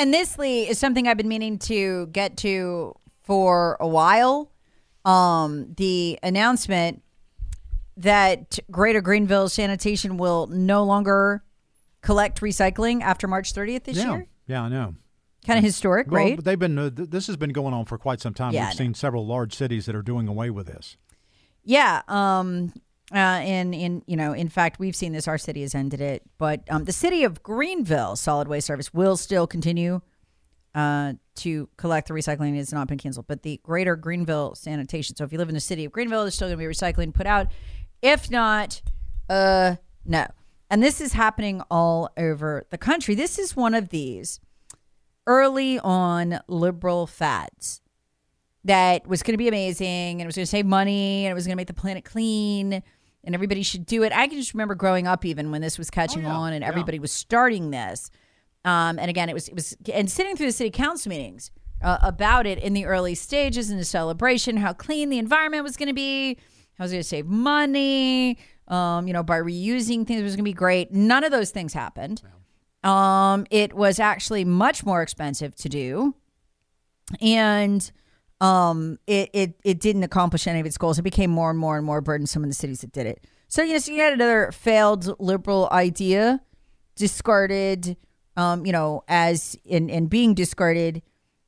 And this, Lee, is something I've been meaning to get to for a while. Um, the announcement that Greater Greenville Sanitation will no longer collect recycling after March 30th this yeah. year. Yeah, I know. Kind of historic, Well, right? they've been. Uh, th- this has been going on for quite some time. Yeah, We've seen several large cities that are doing away with this. Yeah. Um. Uh. And in you know, in fact, we've seen this. Our city has ended it, but um, the city of Greenville Solid Waste Service will still continue uh to collect the recycling. It's not been canceled, but the Greater Greenville Sanitation. So if you live in the city of Greenville, there's still going to be recycling put out. If not, uh, no. And this is happening all over the country. This is one of these early on liberal fads that was going to be amazing and it was going to save money and it was going to make the planet clean and everybody should do it. I can just remember growing up even when this was catching on and everybody was starting this. Um, and again, it was it was and sitting through the city council meetings uh, about it in the early stages in the celebration, how clean the environment was going to be, how was going to save money, um, you know, by reusing things it was going to be great. None of those things happened. Um, it was actually much more expensive to do, and um, it, it it didn't accomplish any of its goals. It became more and more and more burdensome in the cities that did it. So you know, so you had another failed liberal idea discarded. Um, you know, as in in being discarded,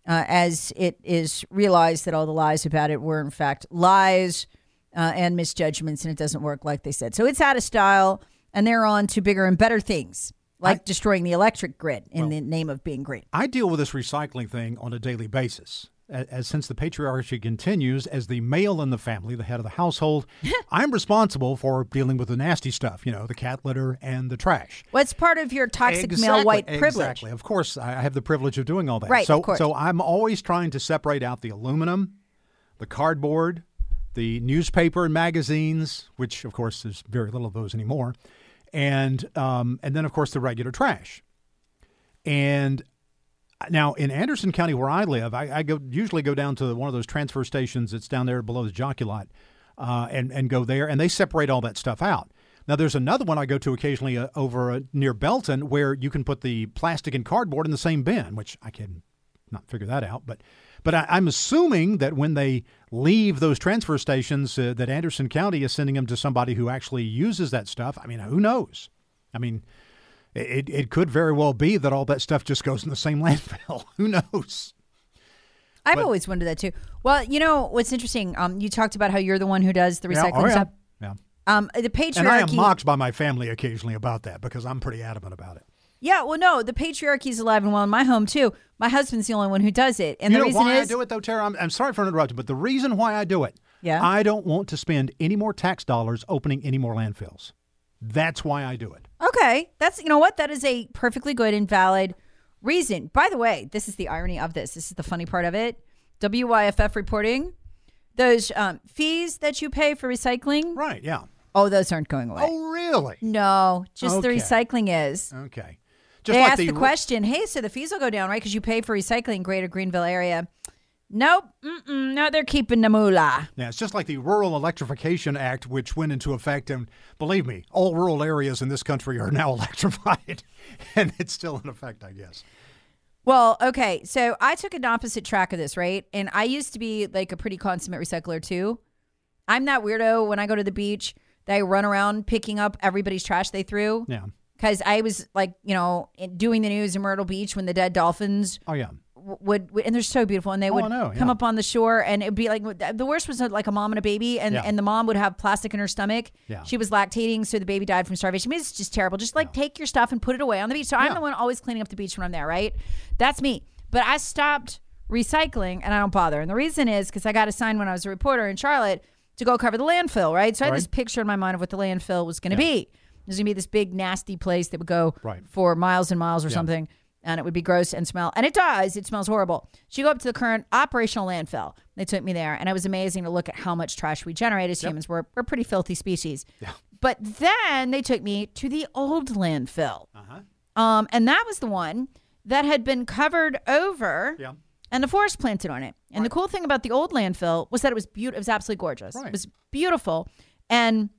uh, as it is realized that all the lies about it were in fact lies uh, and misjudgments, and it doesn't work like they said. So it's out of style, and they're on to bigger and better things, like destroying the electric grid in the name of being green. I deal with this recycling thing on a daily basis. As, since the patriarchy continues, as the male in the family, the head of the household, I'm responsible for dealing with the nasty stuff. You know, the cat litter and the trash. What's part of your toxic male white privilege? Exactly. Of course, I I have the privilege of doing all that. Right, So, of course. so I'm always trying to separate out the aluminum, the cardboard, the newspaper and magazines, which of course there's very little of those anymore, and um, and then of course the regular trash. And now in Anderson County, where I live, I, I go usually go down to one of those transfer stations that's down there below the jockey lot, uh, and and go there, and they separate all that stuff out. Now there's another one I go to occasionally uh, over uh, near Belton where you can put the plastic and cardboard in the same bin, which I can not figure that out, but but I, I'm assuming that when they leave those transfer stations, uh, that Anderson County is sending them to somebody who actually uses that stuff. I mean, who knows? I mean, it it could very well be that all that stuff just goes in the same landfill. who knows? I've But- always wondered that too. Well, you know what's interesting? Um, you talked about how you're the one who does the Yeah, recycling oh, yeah. stuff. Yeah. Um, the patriarchy. And I am mocked by my family occasionally about that because I'm pretty adamant about it. Yeah, well, no, the patriarchy is alive and well in my home too. My husband's the only one who does it, and you the know reason why is I do it though, Tara? I'm, I'm sorry for interrupting, but the reason why I do it, Yeah. I don't want to spend any more tax dollars opening any more landfills. That's why I do it. Okay. That's you know what that is a perfectly good and valid reason. By the way, this is the irony of this. This is the funny part of it. WYFF reporting those um, fees that you pay for recycling. Right? Yeah. Oh, those aren't going away. Oh, really? No, just the recycling is. Okay. they asked the, question, hey, so the fees will go down, right? Because you pay for recycling Greater Greenville area. Nope. Mm-mm, no, they're keeping the moolah. Yeah, it's just like the Rural Electrification Act, which went into effect, and believe me, all rural areas in this country are now electrified, and it's still in effect, I guess. Well, okay. So I took an opposite track of this, right? And I used to be like a pretty consummate recycler too. I'm that weirdo when I go to the beach that I run around picking up everybody's trash they threw. Yeah. because I was like, you know, doing the news in Myrtle Beach when the dead dolphins Oh yeah. Would, and they're so beautiful and they Oh, would know, come up on the shore and it'd be like the worst was like a mom and a baby and, Yeah. and the mom would have plastic in her stomach. Yeah. she was lactating so the baby died from starvation. I mean, it's just terrible. Just like take your stuff and put it away on the beach. So i'm the one always cleaning up the beach when i'm there right? That's me. But i stopped recycling and i don't bother. And the reason is because i got assigned when i was a reporter in charlotte to go cover the landfill right? So i had this picture in my mind of what the landfill was going to be. There's going to be this big nasty place that would go Right. for miles and miles or something and it would be gross and smell and it does. It smells horrible. So you go up to the current operational landfill. They took me there and it was amazing to look at how much trash we generate as humans. We're, we're a pretty filthy species. Yeah. but then they took me to the old landfill. Uh um, and that was the one that had been covered over Yeah. and the forest planted on it. And the cool thing about the old landfill was that it was beautiful it was absolutely gorgeous. Right. it was beautiful. And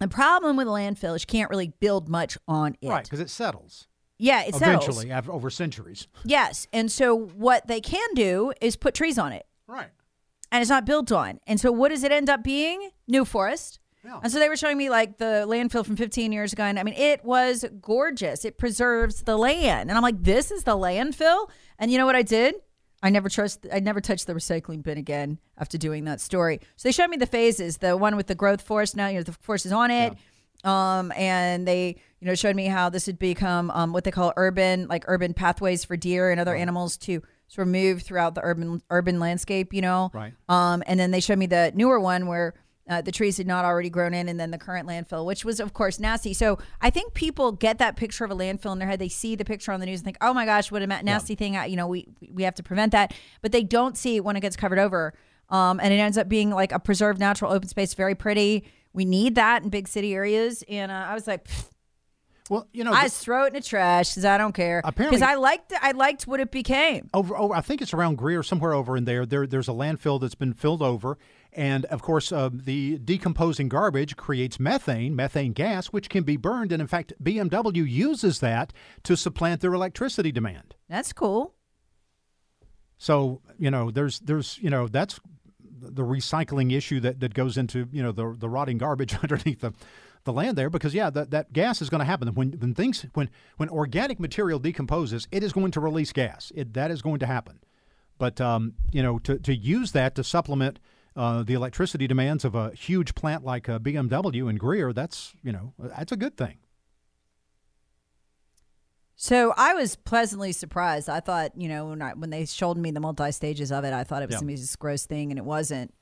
the problem with a landfill is you can't really build much on it. Right, because it settles yeah it eventually after over centuries. Yes. And so what they can do is put trees on it Right. and it's not built on. And so what does it end up being? New forest. Yeah. And so they were showing me like the landfill from 15 years ago. And I mean, it was gorgeous. It preserves the land. And I'm like, this is the landfill? And you know what I did? I never trust. I never touched the recycling bin again after doing that story. So they showed me the phases. The one with the growth forest. Now you know the forest is on it, um, and they you know showed me how this had become um, what they call urban like urban pathways for deer and other animals to sort of move throughout the urban urban landscape. You know, Right. um, and then they showed me the newer one where uh, the trees had not already grown in, and then the current landfill, which was of course nasty. So I think people get that picture of a landfill in their head. They see the picture on the news and think, "Oh my gosh, what a nasty thing!" I- You know, we we have to prevent that. But they don't see it when it gets covered over, um, and it ends up being like a preserved natural open space, very pretty. We need that in big city areas, and uh, I was like, "Pfft, Well, you know, I just throw it in the trash because I don't care. Apparently- because I liked I liked what it became. over, over I think it's around Greer, somewhere over in there. There, there's a landfill that's been filled over, and of course, uh, the decomposing garbage creates methane, methane gas, which can be burned. And in fact, BMW uses that to supplant their electricity demand. That's cool. So you know, there's, there's, you know, that's the recycling issue that, that goes into you know the the rotting garbage underneath the. The land there, because yeah, that, that gas is going to happen when when things when when organic material decomposes, it is going to release gas. It, that is going to happen. But um, you know, to, to use that to supplement uh, the electricity demands of a huge plant like uh, BMW in Greer, that's you know that's a good thing. So I was pleasantly surprised. I thought, you know, when I, when they showed me the multi stages of it, I thought it was Yeah. this gross thing, and it wasn't.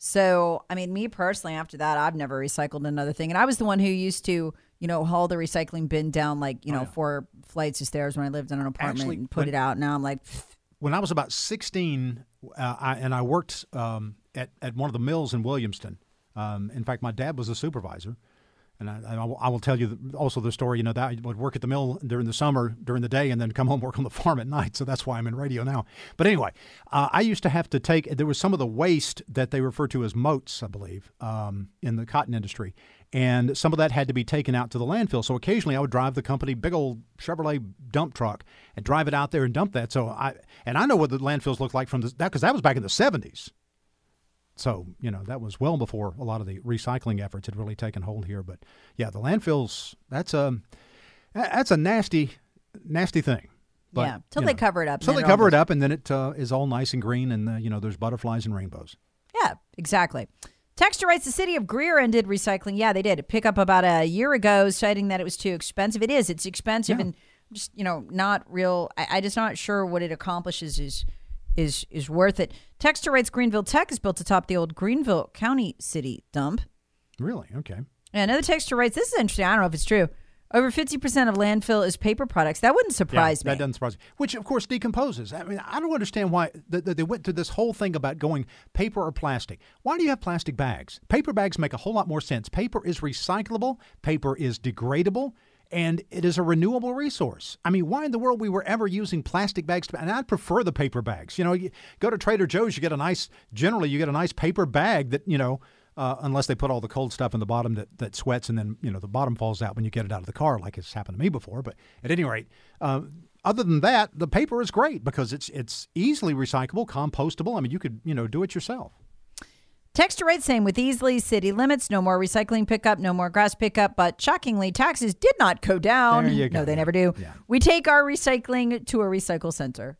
So, I mean, me personally, after that, I've never recycled another thing, and I was the one who used to, you know, haul the recycling bin down like you know four flights of stairs when I lived in an apartment Actually, and put when- it out. Now I'm like, pfft, When I was about 16, uh, I, and I worked um, at at one of the mills in Williamston. Um, in fact, my dad was a supervisor. And I, I, will, tell you also the story. You know that I would work at the mill during the summer, during the day, and then come home work on the farm at night. So that's why I'm in radio now. But anyway, uh, I used to have to take. There was some of the waste that they refer to as motes, I believe, um, in the cotton industry, and some of that had to be taken out to the landfill. So occasionally, I would drive the company big old Chevrolet dump truck and drive it out there and dump that. So I and I know what the landfills look like from the, that because that was back in the 70s. So, you know, that was well before a lot of the recycling efforts had really taken hold here. But yeah, the landfills, that's a, that's a nasty, nasty thing. But, yeah, till they know, cover it up. So they cover it up and then it uh, is all nice and green and, uh, you know, there's butterflies and rainbows. Yeah, exactly. Texter writes the city of Greer ended recycling. Yeah, they did. Pick up about a year ago, citing that it was too expensive. It is. It's expensive Yeah. and just you know not real. I, I just not sure what it accomplishes is is is worth it. Texter writes Greenville Tech is built atop the old Greenville County City dump. Really? Okay. And another texter writes, "This is interesting. I don't know if it's true. Over fifty percent of landfill is paper products. That wouldn't surprise yeah, me. That doesn't surprise me. Which, of course, decomposes. I mean, I don't understand why th- th- they went through this whole thing about going paper or plastic. Why do you have plastic bags? Paper bags make a whole lot more sense. Paper is recyclable, paper is degradable, and it is a renewable resource. I mean, why in the world we were ever using plastic bags? To, and I'd prefer the paper bags. You know, you go to Trader Joe's, you get a nice, generally, you get a nice paper bag that, you know, uh, unless they put all the cold stuff in the bottom that, that sweats and then you know the bottom falls out when you get it out of the car, like it's happened to me before. But at any rate, uh, other than that, the paper is great because it's it's easily recyclable, compostable. I mean, you could you know do it yourself. Text to rate saying with Easley city limits, no more recycling pickup, no more grass pickup, but shockingly, taxes did not go down. There you go. No, they never do. Yeah. We take our recycling to a recycle center.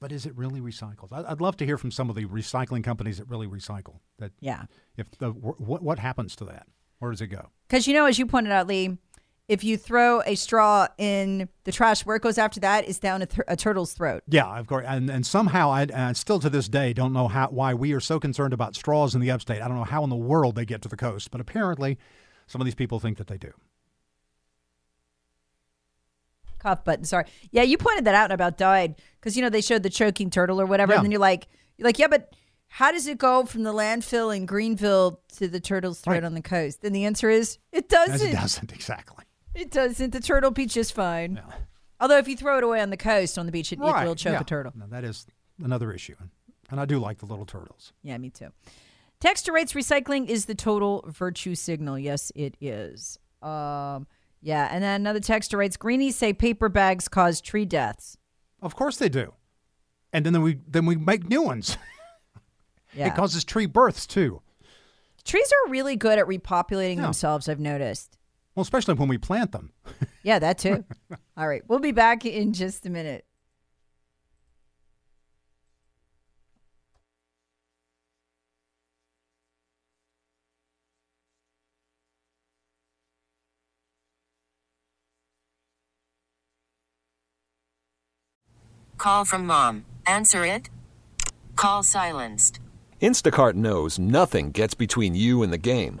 But is it really recycled? I'd love to hear from some of the recycling companies that really recycle. That Yeah. if the what what happens to that? Where does it go? Because, you know, as you pointed out, Lee, if you throw a straw in the trash, where it goes after that is down a, th- a turtle's throat. Yeah, of course. And and somehow I and still to this day don't know how why we are so concerned about straws in the upstate. I don't know how in the world they get to the coast, but apparently some of these people think that they do. Cough button. Sorry. Yeah, you pointed that out and about died because you know they showed the choking turtle or whatever, Yeah. and then you're like, you're like, yeah, but how does it go from the landfill in Greenville to the turtle's throat Right. on the coast? And the answer is it doesn't. it doesn't exactly. It doesn't. The turtle be just fine. Although if you throw it away on the coast on the beach, it, it will choke yeah. a turtle. No, that is another issue. And I do like the little turtles. Yeah, me too. Texture rates recycling is the total virtue signal. Yes, it is. Um, yeah, and then another texture rates greenies say paper bags cause tree deaths. Of course they do. And then we then we make new ones. Yeah. It causes tree births too. Trees are really good at repopulating Yeah. themselves, I've noticed. Well, especially when we plant them. Yeah, that too. All right, we'll be back in just a minute. Call from mom. Answer it. Call silenced. Instacart knows nothing gets between you and the game.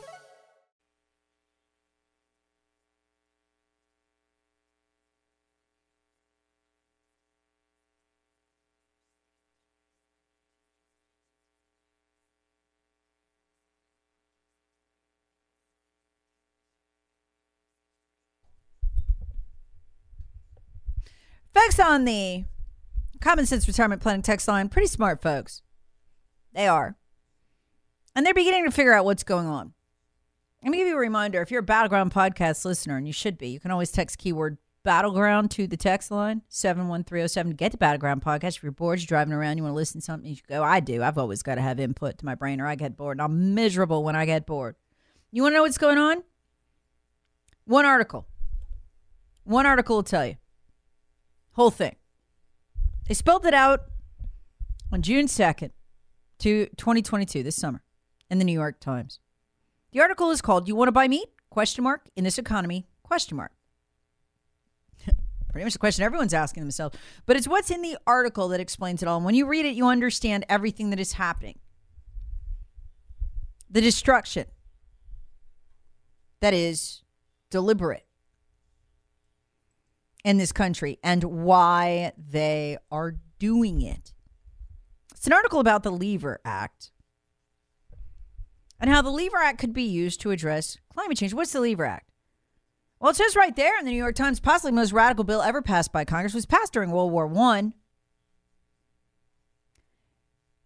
Folks on the Common Sense Retirement Planning text line, pretty smart folks. They are. And they're beginning to figure out what's going on. Let me give you a reminder if you're a Battleground podcast listener, and you should be, you can always text keyword battleground to the text line 71307 to get the Battleground podcast. If you're bored, you're driving around, you want to listen to something, you go. I do. I've always got to have input to my brain or I get bored. And I'm miserable when I get bored. You want to know what's going on? One article. One article will tell you. Whole thing. They spelled it out on June 2nd to 2022 this summer in the New York Times. The article is called You Want to Buy Meat? Question mark in this economy? Question mark. Pretty much the question everyone's asking themselves. But it's what's in the article that explains it all. And when you read it, you understand everything that is happening. The destruction that is deliberate. In this country and why they are doing it. It's an article about the Lever Act and how the Lever Act could be used to address climate change. What's the Lever Act? Well, it says right there in the New York Times, possibly the most radical bill ever passed by Congress was passed during World War One,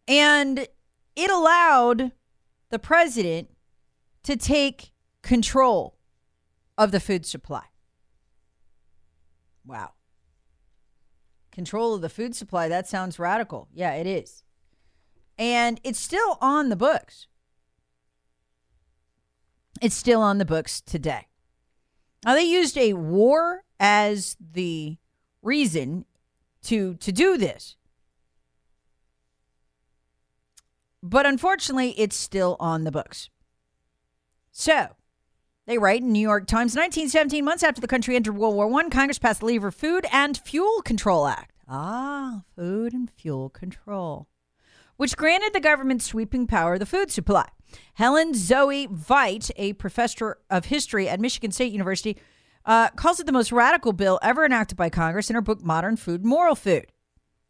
and it allowed the president to take control of the food supply. Wow. Control of the food supply, that sounds radical. Yeah, it is. And it's still on the books. It's still on the books today. Now, they used a war as the reason to, to do this. But unfortunately, it's still on the books. So, they write in New York Times 1917 months after the country entered World War I, Congress passed the Lever Food and Fuel Control Act. Ah, food and fuel control, which granted the government sweeping power of the food supply. Helen Zoe Veit, a professor of history at Michigan State University, uh, calls it the most radical bill ever enacted by Congress in her book Modern Food, Moral Food.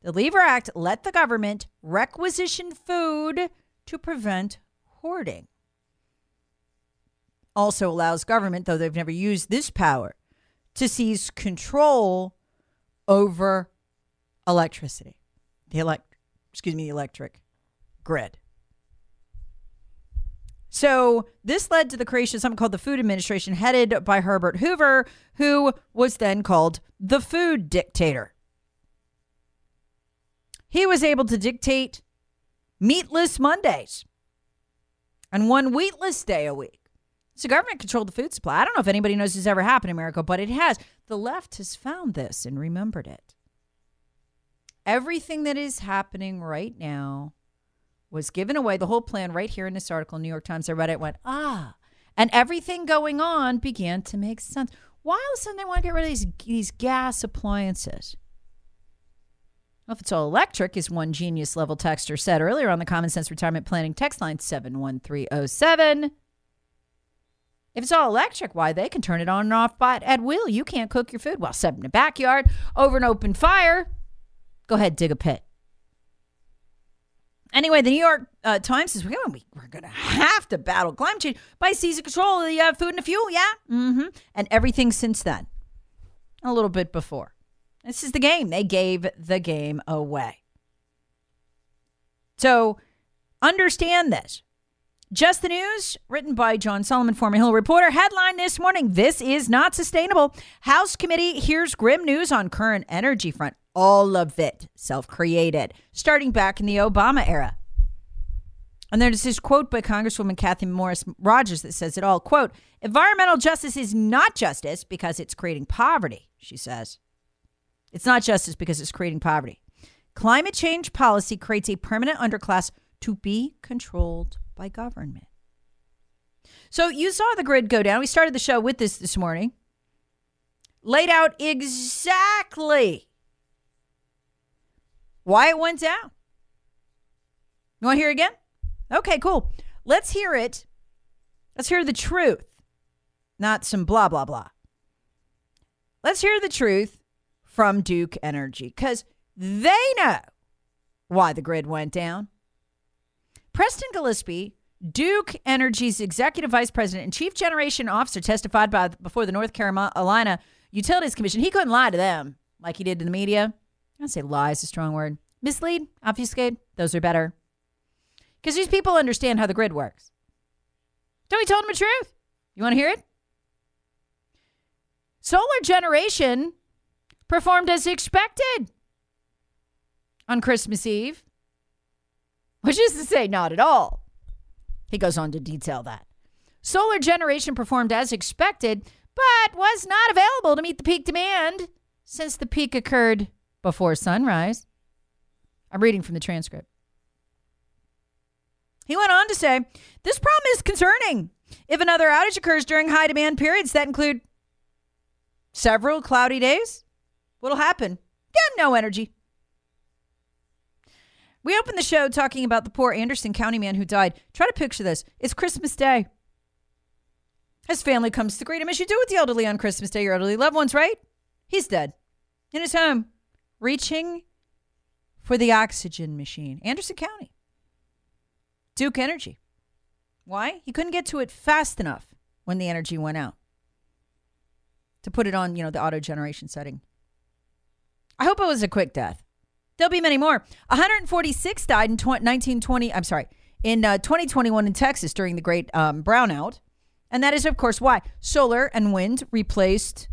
The Lever Act let the government requisition food to prevent hoarding also allows government, though they've never used this power, to seize control over electricity, the elect, excuse me, the electric grid. So this led to the creation of something called the Food Administration, headed by Herbert Hoover, who was then called the Food Dictator. He was able to dictate meatless Mondays and one wheatless day a week. So government controlled the food supply. I don't know if anybody knows this ever happened in America, but it has. The left has found this and remembered it. Everything that is happening right now was given away. The whole plan right here in this article, New York Times. I read it, went, ah. And everything going on began to make sense. Why all of a sudden they want to get rid of these, these gas appliances? Well, if it's all electric, as one genius level texter said earlier on the Common Sense Retirement Planning text line 71307. If it's all electric, why they can turn it on and off by at will. You can't cook your food while sitting in the backyard over an open fire. Go ahead, dig a pit. Anyway, the New York uh, Times says we're going we're going to have to battle climate change by seizing control of the uh, food and the fuel. Yeah, mm-hmm. and everything since then, a little bit before. This is the game. They gave the game away. So understand this. Just the News, written by John Solomon, former Hill reporter. Headline this morning This is not sustainable. House committee hears grim news on current energy front. All of it self created, starting back in the Obama era. And there's this quote by Congresswoman Cathy McMorris Rodgers that says it all. Quote, environmental justice is not justice because it's creating poverty, she says. It's not justice because it's creating poverty. Climate change policy creates a permanent underclass to be controlled by government. So you saw the grid go down. We started the show with this this morning. Laid out exactly why it went down. You want to hear it again? Okay, cool. Let's hear it. Let's hear the truth, not some blah, blah, blah. Let's hear the truth from Duke Energy because they know why the grid went down. Preston Gillespie, Duke Energy's executive vice president and chief generation officer, testified by, before the North Carolina Utilities Commission. He couldn't lie to them like he did to the media. I don't say lie is a strong word. Mislead, obfuscate, those are better. Because these people understand how the grid works. So he told them the truth. You want to hear it? Solar generation performed as expected on Christmas Eve which is to say, not at all. He goes on to detail that. Solar generation performed as expected, but was not available to meet the peak demand since the peak occurred before sunrise. I'm reading from the transcript. He went on to say, This problem is concerning. If another outage occurs during high demand periods that include several cloudy days, what'll happen? Yeah, no energy. We opened the show talking about the poor Anderson County man who died. Try to picture this. It's Christmas Day. His family comes to greet him as you do with the elderly on Christmas Day, your elderly loved ones, right? He's dead in his home, reaching for the oxygen machine. Anderson County. Duke Energy. Why? He couldn't get to it fast enough when the energy went out to put it on, you know, the auto generation setting. I hope it was a quick death. There'll be many more. 146 died in 1920. I'm sorry, in uh, 2021 in Texas during the Great um, Brownout, and that is, of course, why solar and wind replaced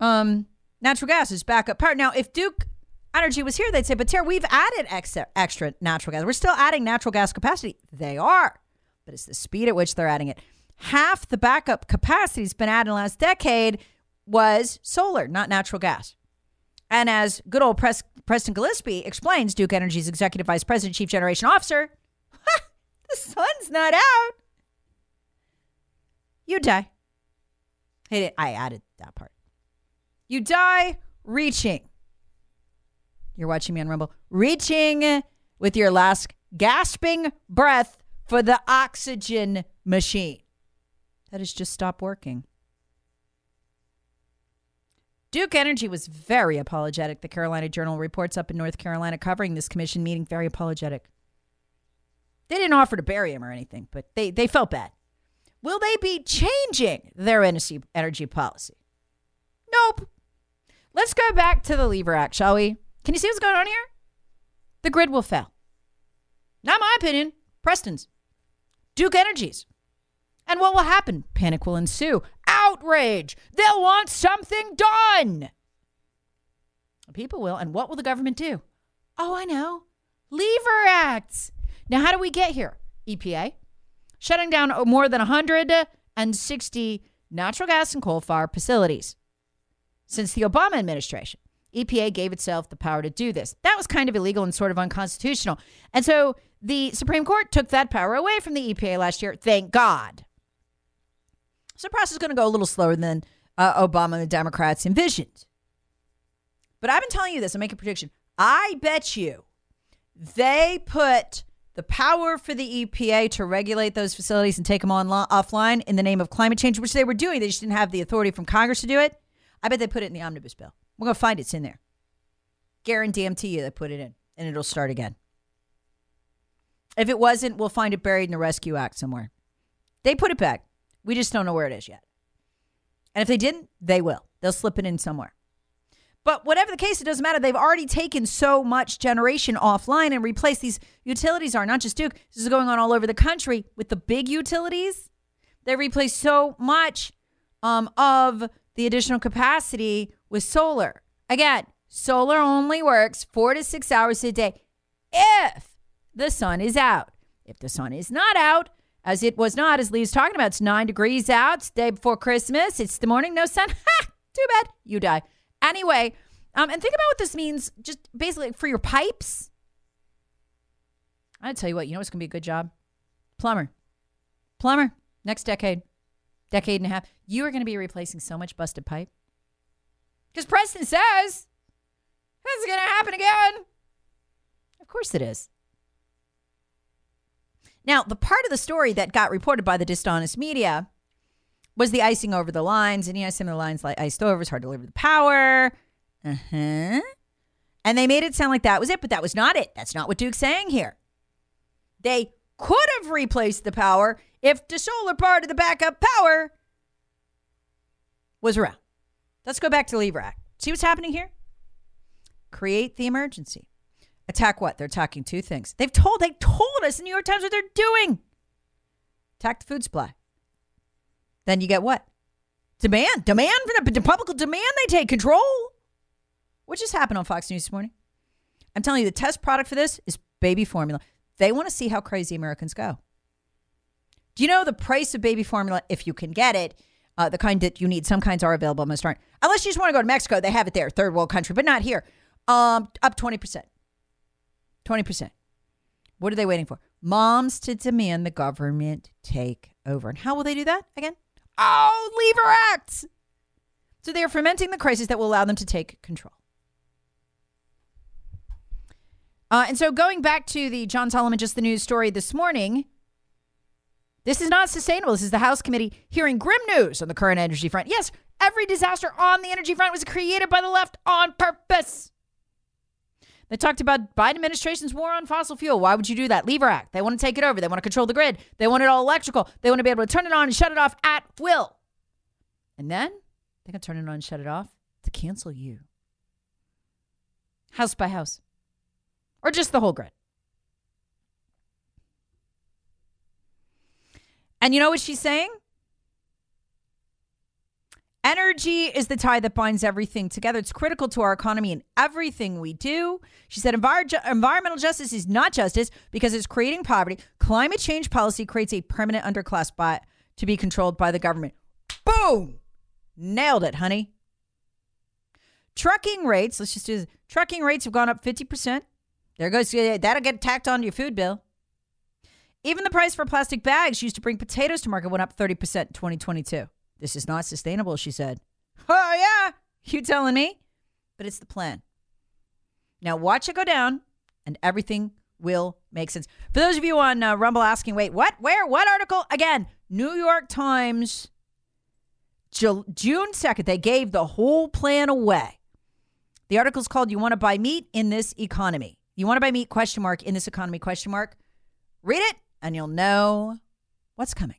um, natural gas as backup power. Now, if Duke Energy was here, they'd say, "But Tara, we've added extra, extra natural gas. We're still adding natural gas capacity." They are, but it's the speed at which they're adding it. Half the backup capacity has been added in the last decade was solar, not natural gas. And as good old Pres- Preston Gillespie explains, Duke Energy's executive vice president, chief generation officer, the sun's not out. You die. I added that part. You die reaching. You're watching me on Rumble. Reaching with your last gasping breath for the oxygen machine. That has just stopped working. Duke Energy was very apologetic. The Carolina Journal reports up in North Carolina covering this commission meeting, very apologetic. They didn't offer to bury him or anything, but they, they felt bad. Will they be changing their energy, energy policy? Nope. Let's go back to the Lever Act, shall we? Can you see what's going on here? The grid will fail. Not my opinion, Preston's. Duke Energy's. And what will happen? Panic will ensue. Outrage. They'll want something done. People will. And what will the government do? Oh, I know. Lever Acts. Now, how do we get here? EPA shutting down more than 160 natural gas and coal fired facilities. Since the Obama administration, EPA gave itself the power to do this. That was kind of illegal and sort of unconstitutional. And so the Supreme Court took that power away from the EPA last year. Thank God. So the process is going to go a little slower than uh, Obama and the Democrats envisioned. But I've been telling you this. I make a prediction. I bet you they put the power for the EPA to regulate those facilities and take them on offline in the name of climate change, which they were doing. They just didn't have the authority from Congress to do it. I bet they put it in the omnibus bill. We're going to find it's in there. Guarantee you they put it in, and it'll start again. If it wasn't, we'll find it buried in the Rescue Act somewhere. They put it back. We just don't know where it is yet. And if they didn't, they will. They'll slip it in somewhere. But whatever the case, it doesn't matter. They've already taken so much generation offline and replaced these utilities are not just Duke. This is going on all over the country with the big utilities. They replaced so much um, of the additional capacity with solar. Again, solar only works four to six hours a day if the sun is out. If the sun is not out, as it was not, as Lee's talking about, it's nine degrees out. Day before Christmas. It's the morning, no sun. Ha! Too bad. You die. Anyway, um, and think about what this means just basically for your pipes. I tell you what, you know what's going to be a good job? Plumber. Plumber. Next decade, decade and a half. You are going to be replacing so much busted pipe. Because Preston says this is going to happen again. Of course it is. Now, the part of the story that got reported by the dishonest media was the icing over the lines. And, you know, some of the lines like iced over, it's hard to deliver the power. Uh huh. And they made it sound like that was it, but that was not it. That's not what Duke's saying here. They could have replaced the power if the solar part of the backup power was around. Let's go back to Act. See what's happening here? Create the emergency. Attack what? They're attacking two things. They've told they told us in New York Times what they're doing. Attack the food supply. Then you get what? Demand. Demand for the public demand they take control. What just happened on Fox News this morning? I'm telling you, the test product for this is baby formula. They want to see how crazy Americans go. Do you know the price of baby formula, if you can get it, uh, the kind that you need? Some kinds are available, most aren't. Unless you just want to go to Mexico, they have it there, third world country, but not here. Um, up 20%. 20%. What are they waiting for? Moms to demand the government take over. And how will they do that again? Oh, Lever Act. So they are fermenting the crisis that will allow them to take control. Uh, and so going back to the John Solomon, just the news story this morning, This is not sustainable. This is the House committee hearing grim news on the current energy front. Yes, every disaster on the energy front was created by the left on purpose. They talked about Biden administration's war on fossil fuel. Why would you do that? Lever Act. They want to take it over. They want to control the grid. They want it all electrical. They want to be able to turn it on and shut it off at will. And then they can turn it on and shut it off to cancel you. House by house. Or just the whole grid. And you know what she's saying? Energy is the tie that binds everything together. It's critical to our economy and everything we do. She said Envir- environmental justice is not justice because it's creating poverty. Climate change policy creates a permanent underclass by, to be controlled by the government. Boom! Nailed it, honey. Trucking rates, let's just do this. Trucking rates have gone up 50%. There goes, that'll get tacked onto your food bill. Even the price for plastic bags used to bring potatoes to market went up 30% in 2022. This is not sustainable, she said. Oh, yeah, you telling me? But it's the plan. Now, watch it go down, and everything will make sense. For those of you on uh, Rumble asking, wait, what? Where? What article? Again, New York Times, June 2nd, they gave the whole plan away. The article is called You Want to Buy Meat in This Economy. You want to buy meat, question mark, in this economy, question mark. Read it, and you'll know what's coming.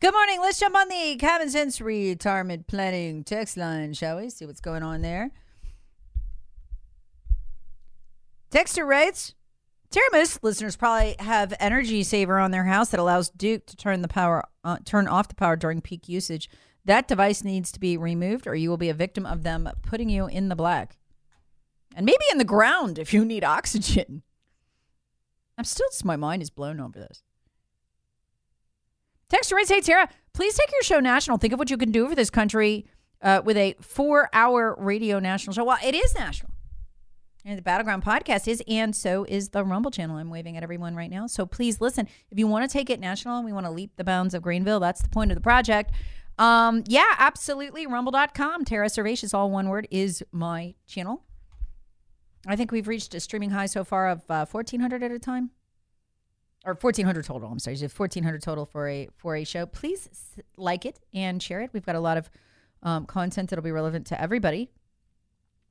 Good morning. Let's jump on the common sense retirement planning text line, shall we? See what's going on there. Texter writes, Terramus listeners probably have energy saver on their house that allows Duke to turn the power uh, turn off the power during peak usage. That device needs to be removed, or you will be a victim of them putting you in the black, and maybe in the ground if you need oxygen. I'm still, my mind is blown over this. Text right, hey Tara, please take your show national. Think of what you can do for this country uh, with a four-hour radio national show. Well, it is national, and the Battleground podcast is, and so is the Rumble channel. I'm waving at everyone right now, so please listen. If you want to take it national and we want to leap the bounds of Greenville, that's the point of the project. Um, yeah, absolutely. Rumble.com. Tara Servatius, all one word, is my channel. I think we've reached a streaming high so far of uh, 1,400 at a time or 1400 total i'm sorry. 1400 total for a for a show. Please like it and share it. We've got a lot of um, content that'll be relevant to everybody.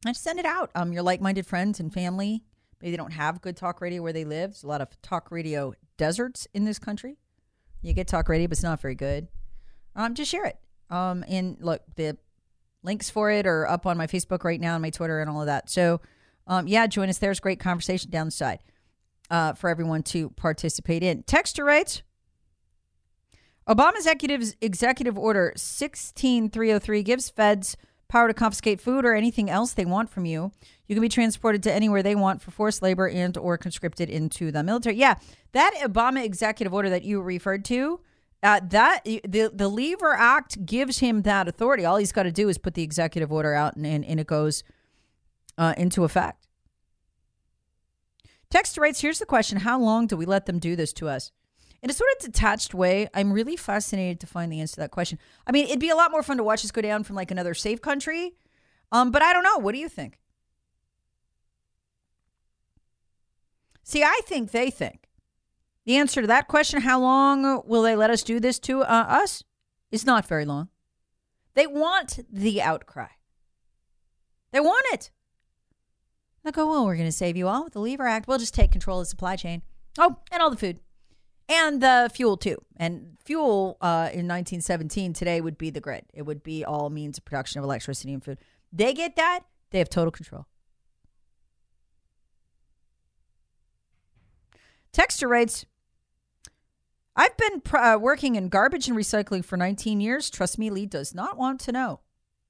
And send it out. Um, your like-minded friends and family maybe they don't have good talk radio where they live. There's a lot of talk radio deserts in this country. You get talk radio but it's not very good. Um, just share it. Um, and look the links for it are up on my facebook right now and my twitter and all of that. So um, yeah join us. There's great conversation down the side uh, for everyone to participate in. Texter writes Obama executive's executive order 16303 gives feds power to confiscate food or anything else they want from you. You can be transported to anywhere they want for forced labor and or conscripted into the military. Yeah, that Obama executive order that you referred to, uh, that the the Lever Act gives him that authority. All he's got to do is put the executive order out, and, and, and it goes uh, into effect. Text writes, here's the question. How long do we let them do this to us? in a sort of detached way, I'm really fascinated to find the answer to that question. I mean, it'd be a lot more fun to watch this go down from like another safe country. Um, but I don't know. What do you think? See, I think they think the answer to that question, how long will they let us do this to uh, us, is not very long. They want the outcry. They want it. They go, well, we're going to save you all with the Lever Act. We'll just take control of the supply chain. Oh, and all the food and the fuel too. And fuel uh, in 1917 today would be the grid. It would be all means of production of electricity and food. They get that. They have total control. Texture writes, I've been uh, working in garbage and recycling for 19 years. Trust me, Lee does not want to know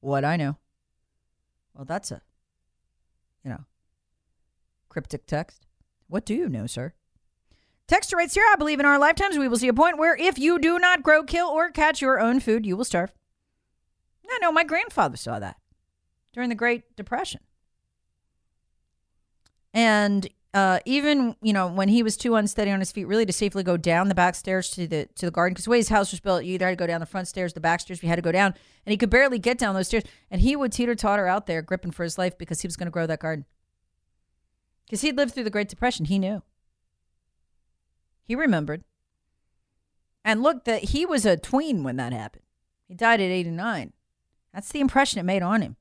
what I know. Well, that's a, you know, cryptic text. What do you know, sir? Texter writes here, I believe in our lifetimes we will see a point where if you do not grow, kill, or catch your own food, you will starve. I know my grandfather saw that during the Great Depression. And uh, even you know when he was too unsteady on his feet, really to safely go down the back stairs to the to the garden, because the way his house was built, you either had to go down the front stairs, the back stairs. We had to go down, and he could barely get down those stairs, and he would teeter totter out there, gripping for his life because he was going to grow that garden. Because he'd lived through the Great Depression, he knew. He remembered, and look, that he was a tween when that happened. He died at eighty nine. That's the impression it made on him.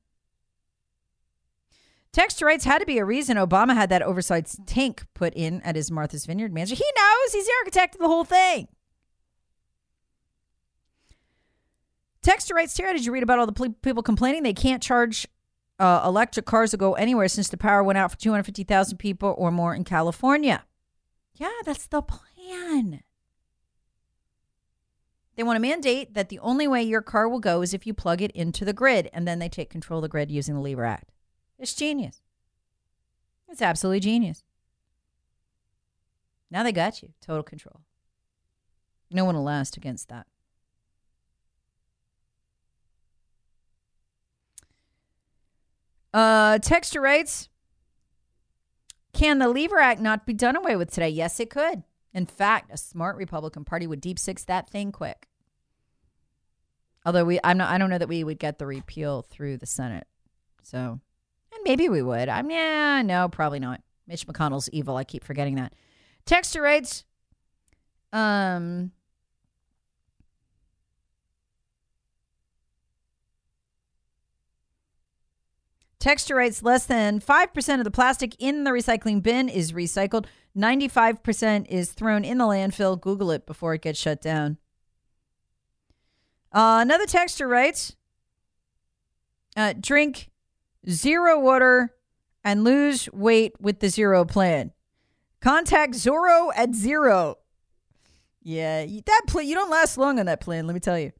Texture writes had to be a reason Obama had that oversight tank put in at his Martha's Vineyard mansion. He knows he's the architect of the whole thing. Texture writes, Tara, did you read about all the people complaining they can't charge uh, electric cars will go anywhere since the power went out for 250,000 people or more in California? Yeah, that's the plan. They want to mandate that the only way your car will go is if you plug it into the grid, and then they take control of the grid using the Lever Act. It's genius. It's absolutely genius. Now they got you. Total control. No one will last against that. Uh, Texture writes Can the Lever Act not be done away with today? Yes, it could. In fact, a smart Republican Party would deep six that thing quick. Although we, I'm not, I don't know that we would get the repeal through the Senate. So and maybe we would. I'm yeah, no, probably not. Mitch McConnell's evil. I keep forgetting that. Texter writes, um, Texture writes less than 5% of the plastic in the recycling bin is recycled. 95% is thrown in the landfill. Google it before it gets shut down. Uh, another texture writes uh, drink zero water, and lose weight with the zero plan. Contact Zorro at zero. Yeah, that plan, you don't last long on that plan, let me tell you.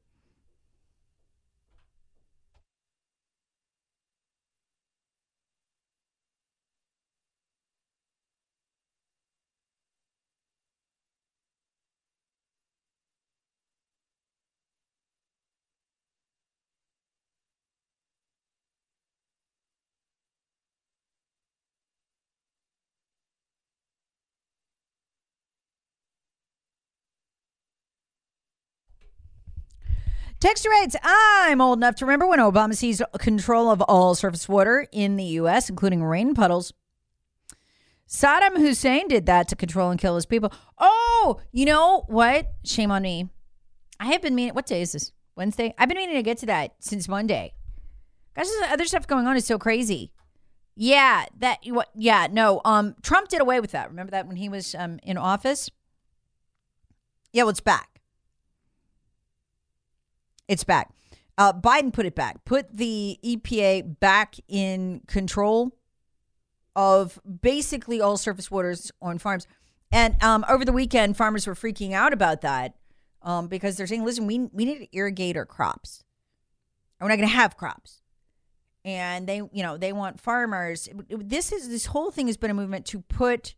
Texture rates. I'm old enough to remember when Obama seized control of all surface water in the U.S., including rain puddles. Saddam Hussein did that to control and kill his people. Oh, you know what? Shame on me. I have been meaning. What day is this? Wednesday. I've been meaning to get to that since Monday. Guys, other stuff going on is so crazy. Yeah, that what? Yeah, no. Um, Trump did away with that. Remember that when he was um in office. Yeah, well, it's back. It's back. Uh, Biden put it back, put the EPA back in control of basically all surface waters on farms. And um, over the weekend, farmers were freaking out about that um, because they're saying, listen, we, we need to irrigate our crops. We're not going to have crops. And they, you know, they want farmers. This is this whole thing has been a movement to put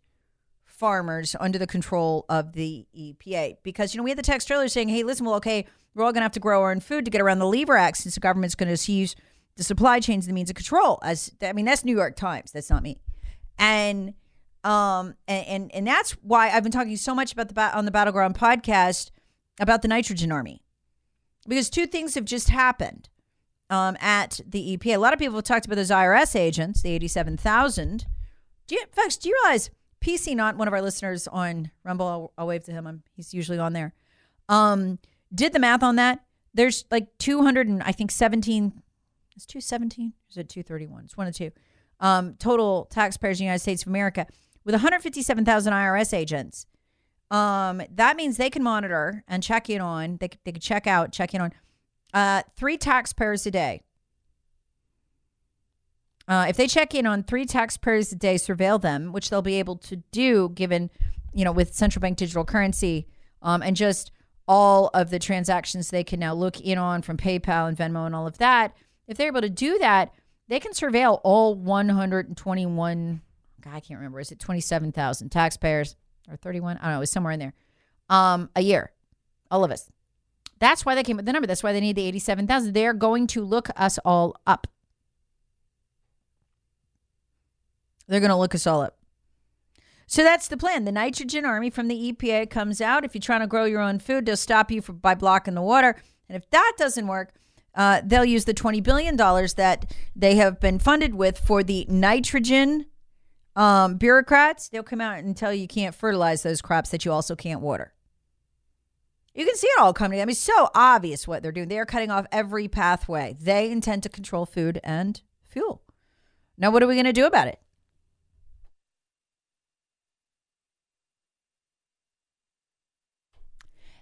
farmers under the control of the EPA because you know we had the text trailer saying, "Hey, listen, well, okay, we're all going to have to grow our own food to get around the Lever Act since the government's going to seize the supply chains and the means of control." As I mean, that's New York Times. That's not me. And Um, and, and and that's why I've been talking so much about the on the Battleground podcast about the nitrogen army, because two things have just happened um, at the EPA. A lot of people have talked about those IRS agents, the eighty-seven thousand. Do you, folks? Do you realize PC, not one of our listeners on Rumble? I'll, I'll wave to him. I'm, he's usually on there. Um, did the math on that? There's like two hundred and I think seventeen. It's two seventeen. Is it two thirty one? It's one of two. Um, total taxpayers in the United States of America with 157,000 IRS agents. Um, that means they can monitor and check in on, they, they can check out, check in on uh, three taxpayers a day. Uh, if they check in on three taxpayers a day, surveil them, which they'll be able to do given, you know, with central bank digital currency um, and just all of the transactions they can now look in on from PayPal and Venmo and all of that. If they're able to do that, they can surveil all 121 God, I can't remember. Is it 27,000 taxpayers or 31? I don't know. It was somewhere in there. Um, a year. All of us. That's why they came with the number. That's why they need the 87,000. They're going to look us all up. They're going to look us all up. So that's the plan. The nitrogen army from the EPA comes out. If you're trying to grow your own food, they'll stop you for, by blocking the water. And if that doesn't work, uh, they'll use the $20 billion that they have been funded with for the nitrogen um, bureaucrats, they'll come out and tell you you can't fertilize those crops that you also can't water. You can see it all coming. I mean, so obvious what they're doing. They are cutting off every pathway. They intend to control food and fuel. Now, what are we going to do about it?